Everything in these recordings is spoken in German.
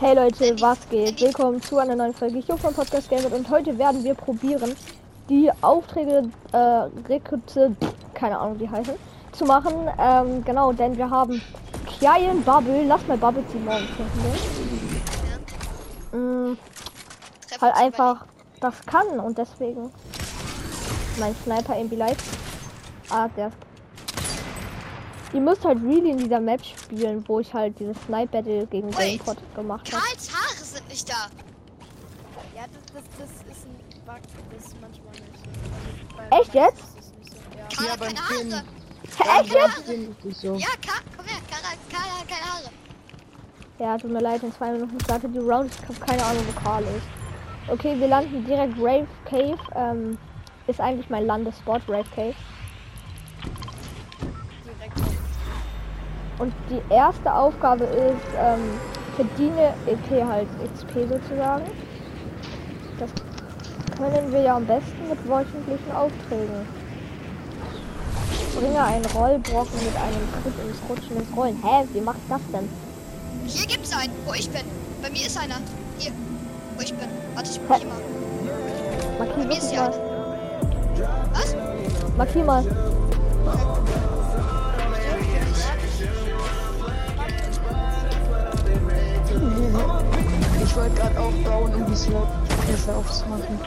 Hey Leute, was geht? Willkommen zu einer neuen Folge hier von Podcast Gamer und heute werden wir probieren, die Aufträge äh, Rekrute, keine Ahnung wie heißen, zu machen. Ähm, genau, denn wir haben Kian Bubble, lass mal Bubble ziehen morgen finden. Mm, halt einfach das kann und deswegen mein Sniper irgendwie live. Ah, der ist Ihr müsst halt really in dieser Map spielen, wo ich halt dieses Snipe Battle gegen Gamepod gemacht habe. Karls Haare sind nicht da. Ja, das, das, das ist ein Bug, das manchmal nicht. Also Echt jetzt? So, ja. Karl hat keine Haare. Echt jetzt? So. Ja, Karl, komm her, Karl, Karl hat keine Haare. Ja, tut mir leid, in zwei Minuten startet die Round. Ich habe keine Ahnung, wo Karl ist. Okay, wir landen direkt Rave Cave. Ähm, ist eigentlich mein Landespot, Rave Cave. Und die erste Aufgabe ist, ähm, verdiene EP halt XP sozusagen. Das können wir ja am besten mit wöchentlichen Aufträgen. Bringe einen Rollbrocken mit einem Crit ins Rutschen ins Rollen. Hä, wie macht das denn? Hier gibt's einen, wo ich bin. Bei mir ist einer. Hier, wo ich bin. Warte, ich bin hier mal. Markier Bei mir ist einer. Was? Markier mal. Ich wollte gerade aufbauen, um die Slot besser aufzumachen.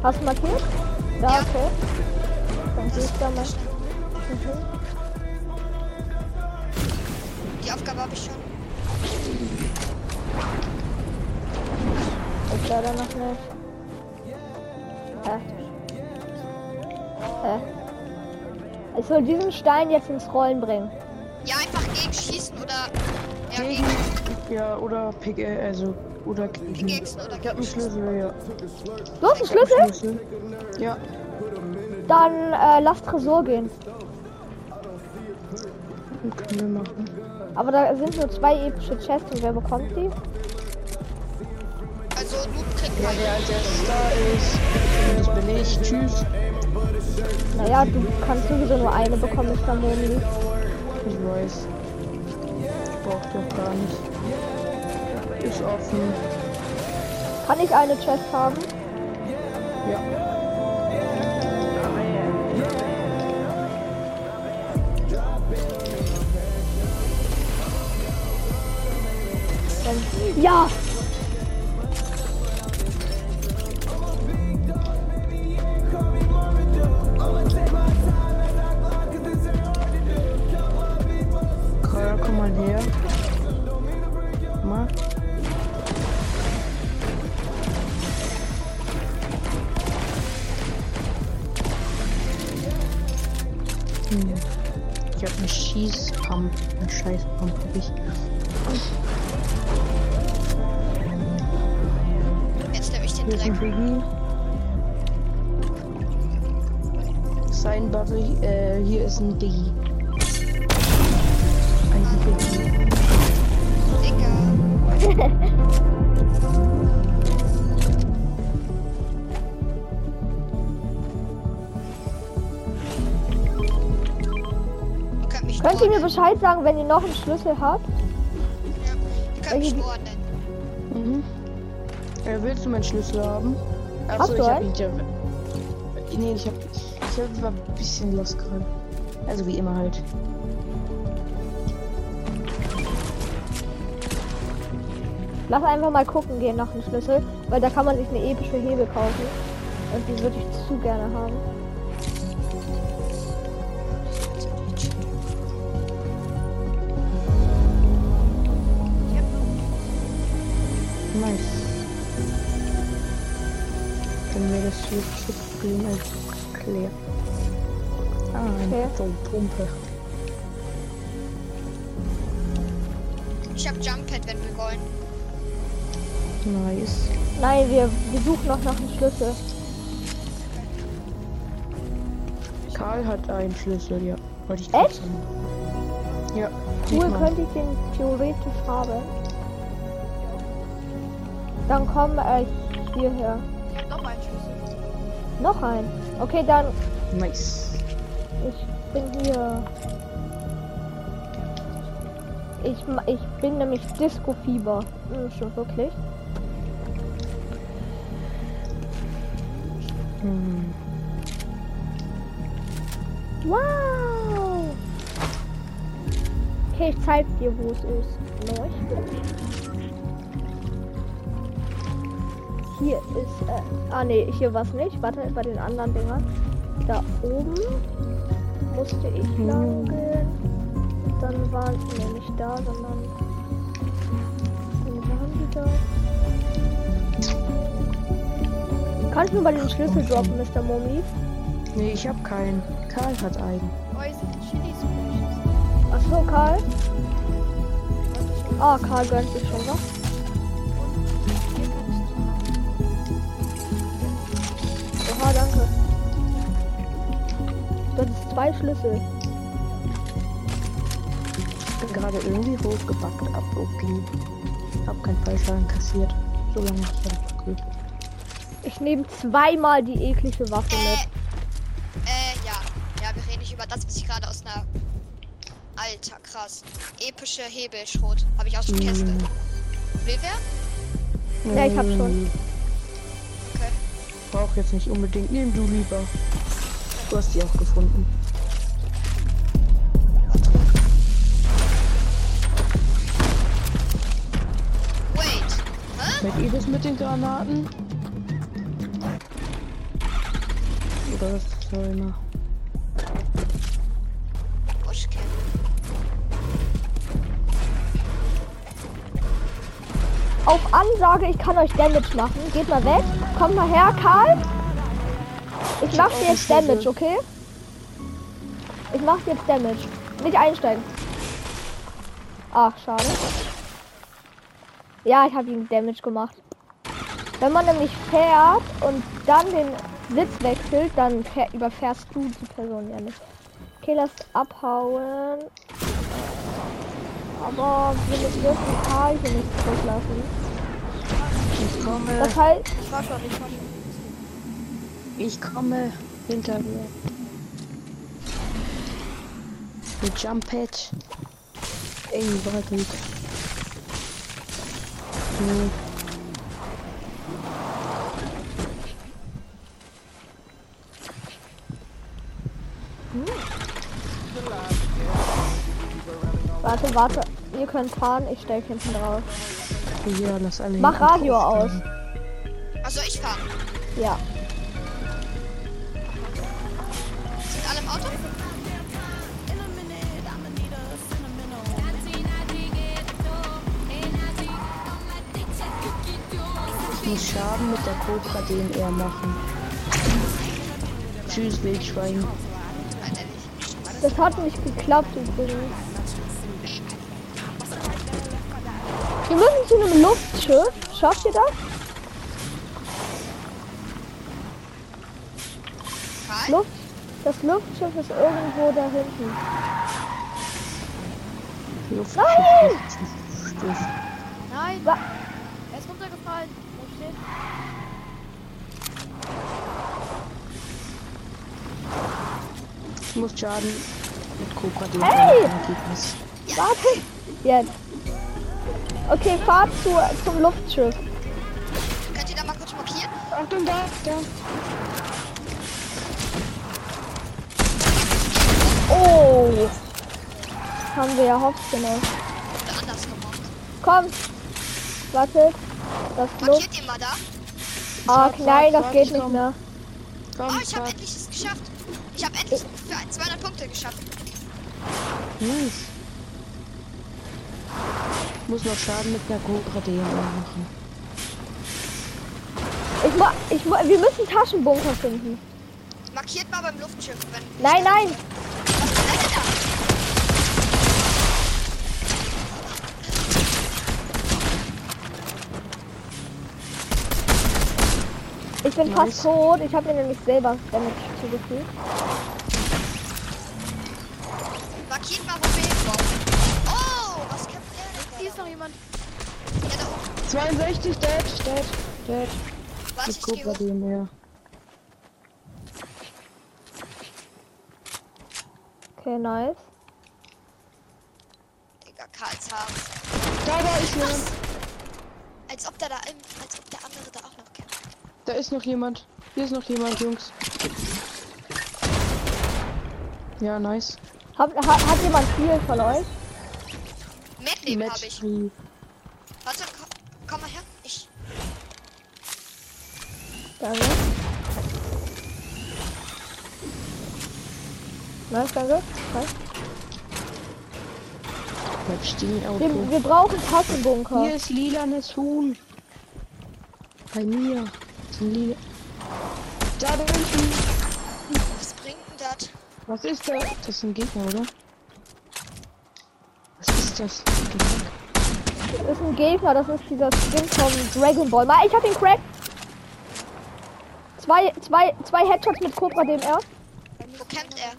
Hast du markiert? Ja, Ja. okay. Dann gehe ich da mal. Mhm. Die Aufgabe habe ich schon. Ich leider noch nicht. Hä? Hä? Ich soll diesen Stein jetzt ins Rollen bringen. Ja, einfach gegen schießen oder. Ja, Gegen, gegen ja, oder Pick, also, oder oder Ich hab einen gegen Schlüssel, ja. Du hast einen Schlüssel? Schlüssel? Ja, Dann äh, lass Tresor gehen. können wir machen. Aber da sind nur zwei epische Chests und wer bekommt die? Also, du kriegst Ja, einen. der da ist. Das bin ich. Tschüss. Naja, du kannst sowieso nur eine bekommen, Mr. Momli. Ich weiß. Doch. Ist offen. Kann ich eine Chest haben? Ja. Ja! Schießpump. Einen Scheißpump hab ich. Jetzt nehme ich den ein. Biggie. Sein Bubble, äh, hier ist ein Biggie. Ein Biggie. Könnt ihr mir. Bescheid sagen, wenn ihr noch einen Schlüssel habt? Ja. Ihr könnt. Mhm. Äh, willst du meinen Schlüssel haben? Achso, Hast du ich hab einen? ihn ja. Nee, ich hab. Ich hab, war ein bisschen los gerade. Also wie immer halt. Lass einfach mal gucken gehen nach dem Schlüssel, weil da kann man sich eine epische Hebel kaufen. Und die würde ich zu gerne haben. Nice. Dann wäre das als klar. Ah, Okay. eine Pumpe. Ich hab Jump Pad, wenn wir wollen. Nice. Nein, wir, wir suchen noch nach einem Schlüssel. Karl hat einen Schlüssel, ja. Wollte ich Echt? sagen. Ja. Cool, könnte ich den theoretisch haben. Dann komm äh, hierher. Noch ein Schlüssel. Noch ein. Okay, dann Nice. ich bin hier. Ich, ma- ich bin nämlich Disco-Fieber. Hm, stimmt wirklich. Hm. Wow! Okay, ich zeig dir, wo es ist. Leuchtet. Hier ist, äh, ah nee, hier war's nicht. Warte, bei den anderen Dingern. Da oben musste ich lang gehen. Dann waren, nee, nicht da, sondern, wo waren die da? Kannst du mal den Schlüssel droppen, Mr. Momi? Nee, ich hab keinen. Karl hat einen. Oh. Achso, Karl. Ah, Karl gönnt sich schon was. Oha, danke. Das ist zwei Schlüssel. Ich bin gerade irgendwie hochgebackt ab. Okay. Hab keinen Fallschaden kassiert. So lange ist das okay. Ich nehme zweimal die eklige Waffe Äh, mit. äh, ja. Ja, wir reden nicht über das, was ich gerade aus einer. Alter, krass. Epische Hebelschrot. Habe ich auch schon getestet. Will wer? Ja, ich hab schon. Ähm, Okay. Brauch jetzt nicht unbedingt. Nimm du lieber. Du hast die auch gefunden. Wait. Seid ihr das mit den Granaten? Oder was ist das immer? Auf Ansage, ich kann euch Damage machen. Geht mal weg. Kommt mal her, Karl. Ich mach dir jetzt Damage, okay? Ich mach jetzt Damage. Nicht einsteigen. Ach, schade. Ja, ich habe ihm Damage gemacht. Wenn man nämlich fährt und dann den Sitz wechselt, dann fähr, überfährst du die Person ja nicht. Okay, lass abhauen. Aber wir dürfen Karl hier nicht zurücklassen. Ich komme. Das heißt, Ich war schon, ich war schon. Ich komme hinter mir. Mit Jump Pad. Ey, war gut. Nee. warte, warte. Ihr könnt fahren, ich steig hinten drauf. Ja, lass alle Mach Radio aus. Also ich fahre. Ja. Sind alle im Auto? Ich muss Schaden mit der Cobra DNR machen. Tschüss, Wildschwein. Das hat nicht geklappt übrigens. Wir müssen zu einem Luftschiff. Schafft ihr das? Luft, das Luftschiff ist irgendwo da hinten. Luft Nein! Stift. Nein, Wa er ist runtergefallen. Da steht. Ich muss Schaden mit Cobra Hey! warte. Jetzt. Okay, fahrt zu, zum Luftschiff. Könnt ihr da mal kurz markieren? Achtung, da, da. Oh. Haben wir ja Hops gemacht. Oder anders gemacht. Komm. Wartet. Das. Markiert ihr mal da? Ah, Wart, nein, das geht ich nicht komm. mehr. Komm, Oh, ich habe fahr. endlich es geschafft. Ich habe endlich für 200 Punkte geschafft. Nice. Ich muss noch Schaden mit einer Cobra DNR machen. Ich, ma ich ma wir müssen Taschenbunker finden. Markiert mal beim Luftschiff, wenn. Nein, nein. Was ist denn da? Ich bin Nice. fast tot. Ich habe mir nämlich selber damit zugefügt. Markiert mal, wo wir hinkommen. Oh, was kämpft der Hier ist noch jemand. da? Ja, da oben. 62, dead, dead, dead. Was, ich geh Cobra hoch. DNR. Okay, nice. Digga, Karl des Haares. Da, da ist jemand. Als ob der da im, als ob der andere da auch noch kämpft. Da ist noch jemand. Hier ist noch jemand, Jungs. Ja, nice. Hat, hat, hat jemand viel von euch? Medleben habe ich. Warte, komm, komm mal her. Ich. Danke. Nice, danke. Nice. Wir, wir brauchen Tassenbunker. Hier ist lilanes Huhn. Bei mir. Ist ein lila. Da hinten. Was bringt denn das? Was ist das? Das ist ein Gegner, oder? Ist das? Das ist ein Gegner, das ist dieser Skin von Dragon Ball. Mal, ich hab ihn cracked. Zwei, zwei, zwei Headshots mit Cobra DMR. Wo kämpft er?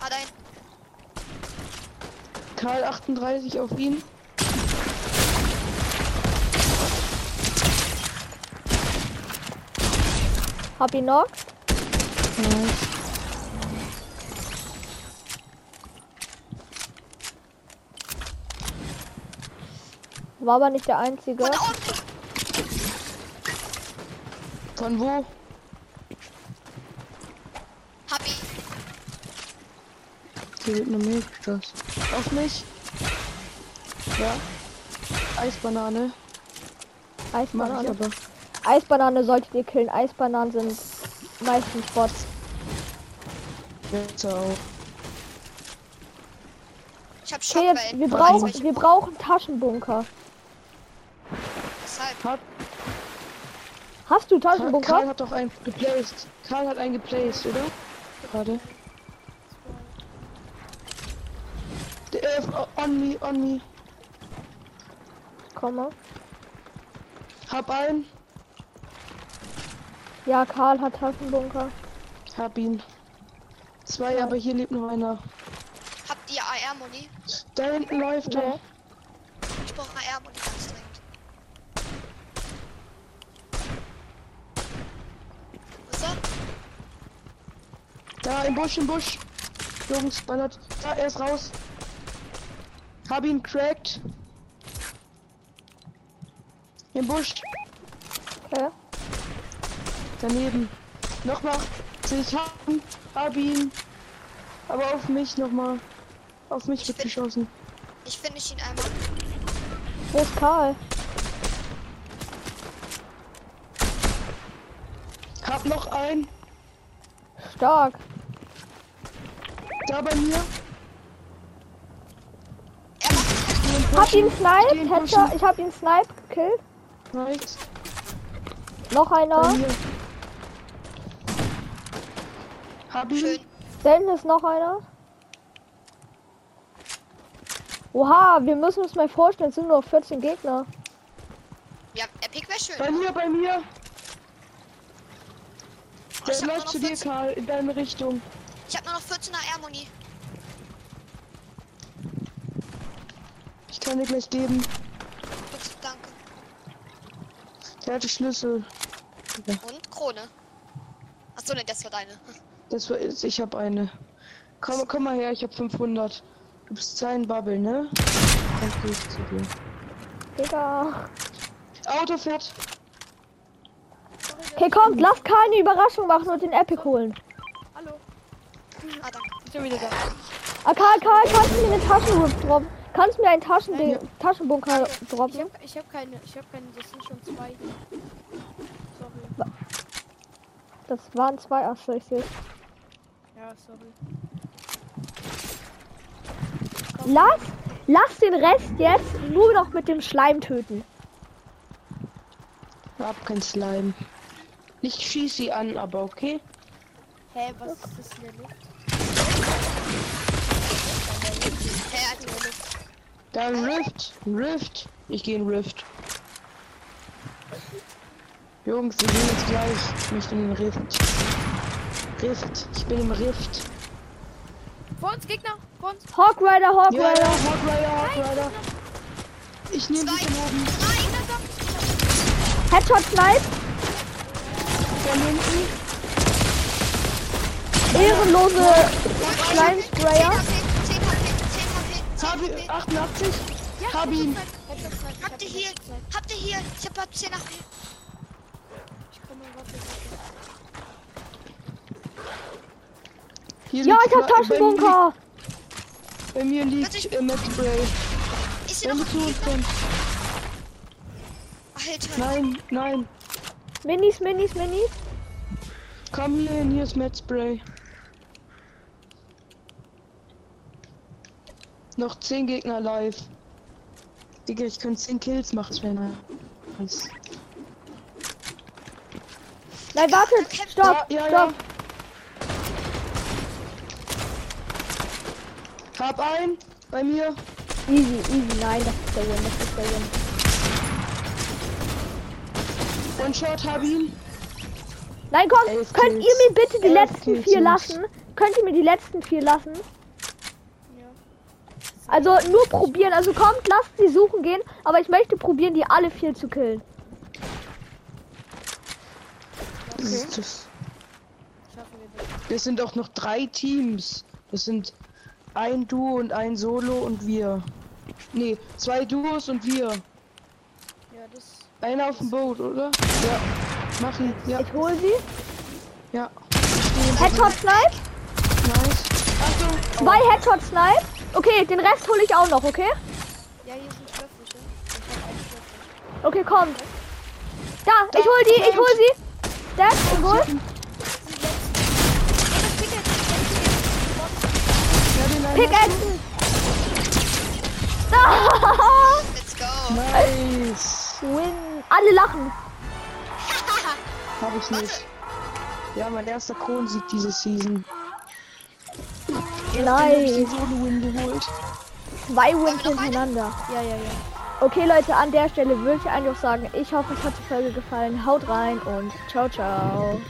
Ah, dein. Karl 38 auf ihn. Hab ihn noch. Nice. War aber nicht der einzige. Von wo? Hab ihn. Hier wird eine Milchstraße. Auf mich. Ja. Eisbanane. Ich Eisbanane. aber. Eisbanane solltet ihr killen. Eisbananen sind meistens Bots. Jetzt auch. Ich hab Okay, jetzt, wir brauchen, welche- wir brauchen Taschenbunker. Hat, Hast du Taschenbunker? Karl hat doch einen geplaced. Karl hat einen geplaced, oder? Gerade. Der, äh, on me, on me. Komm mal. Hab einen. Ja, Karl hat Taschenbunker. Hab ihn. Zwei, Ja. aber hier lebt noch einer. Habt ihr AR-Muni? Da hinten läuft er. Nee. Ich brauche AR-Muni ganz dringend. Wo ist er? Da im Busch, im Busch. Jungs, ballert. Da, er ist raus. Hab ihn cracked. Im Busch. Okay. Daneben. Nochmal. Ich hab ihn. Hab ihn. Aber auf mich nochmal. Auf mich wird geschossen. Ich finde ich ihn einmal. Wo ist Karl? Hab noch einen. Stark. Da bei mir. Hab ihn sniped. Headshot. Ich hab ihn sniped gekillt. Nice. Noch einer. Hab ihn. schön. Selten ist noch einer. Oha, wir müssen uns mal vorstellen, es sind nur 14 Gegner. Ja, Epic wäre schön. Bei mir, bei mir. Der läuft noch zu dir, 14 Karl, in deine Richtung. Ich habe nur noch 14 AR-Muni. Ich kann dir gleich geben. Bitte, danke. Der hatte Schlüssel. Und Krone. Achso, ne, das war deine. Das war, ich habe eine. Komm, komm mal her, ich habe 500. Du bist sein Bubble, ne? Dann geh ich zu dir. Digga. Auto fährt. Okay, kommt, lass Karl eine Überraschung machen und den Epic holen. Ah, danke. Ich bin wieder da. Ah, Karl, Karl, kannst du mir eine Taschenruf droppen? Kannst du mir einen Taschen Ja. Taschenbunker Ich droppen? hab, ich hab keine, ich hab keine, das sind schon zwei. Sorry. Das waren zwei Achso, ich sehe. Ja, sorry. Lass, lass den Rest jetzt nur noch mit dem Schleim töten. Hab kein Slime. Ich schieß sie an, aber okay. Hä, was ist das in der Luft? Da ein Rift. Ein Rift. Ich gehe in Rift. Jungs, wir sehen uns gleich. Ich möchte in den Rift. Rift. Ich bin im Rift. Vor uns, Gegner! Vor uns! Hawk Rider, Hawk Ja, ja, Rider. Hawk Rider, Hawk Rider. Ich nehme sie von oben. Headshot Snipe. Von hinten. Ehrenlose Schleimsprayer. 10 HP, 10 HP, 10 HP, 10 Hab HP. ihn, 88. Ja, Hab ihn. Habt ihr hier? Habt ihr hier? Ich hab ab 10 nach mir. Ich komme. Hier Ja, ich hab Taschenbunker. Bei mir liegt, ich- äh, Max Spray. Ist hier Wenn noch du zu uns. Alter. Nein, nein. Minis, Minis, Minis. Komm hier hin, hier ist Matt Noch 10 Gegner live. Digga, ich könnte 10 Kills machen, Sven. Nice. Nein, wartet. Stopp, Ja, ja, ja. stopp. Hab einen bei mir. Easy, easy. Nein, das ist der Win, das ist der Win. One Shot, hab ihn. Nein, komm, Elf könnt Kills. ihr mir bitte die Elf letzten Kills, vier lassen? Könnt ihr mir die letzten vier lassen? Also nur probieren. Also kommt, lasst sie suchen gehen. Aber ich möchte probieren, die alle vier zu killen. Das, ist das, das. sind auch noch drei Teams. Das sind ein Duo und ein Solo und wir. Nee, zwei Duos und wir. Ja, das. Einer auf dem Boot, oder? Ja. Mach ihn. Ja, Ich hole sie. ja. Headshot Snipe. Nice. Achtung. Zwei Headshot Snipe. Okay, den Rest hole ich auch noch, okay? Ja, hier sind Schwerfische. Ich hab einen Schwerfisch. Okay, kommt. Da, ich hol die, ich hol sie. Das, einen Pickaxen. Ah, Let's go. Nice. Win. Alle lachen. Hab ich nicht. Ja, mein erster Kronensieg diese Season. Nice. Solo-Win geholt. Zwei Wins hintereinander. Ja, ja, ja. Okay, Leute, an der Stelle würde ich einfach sagen, ich hoffe, es hat die Folge gefallen. Haut rein und ciao, ciao.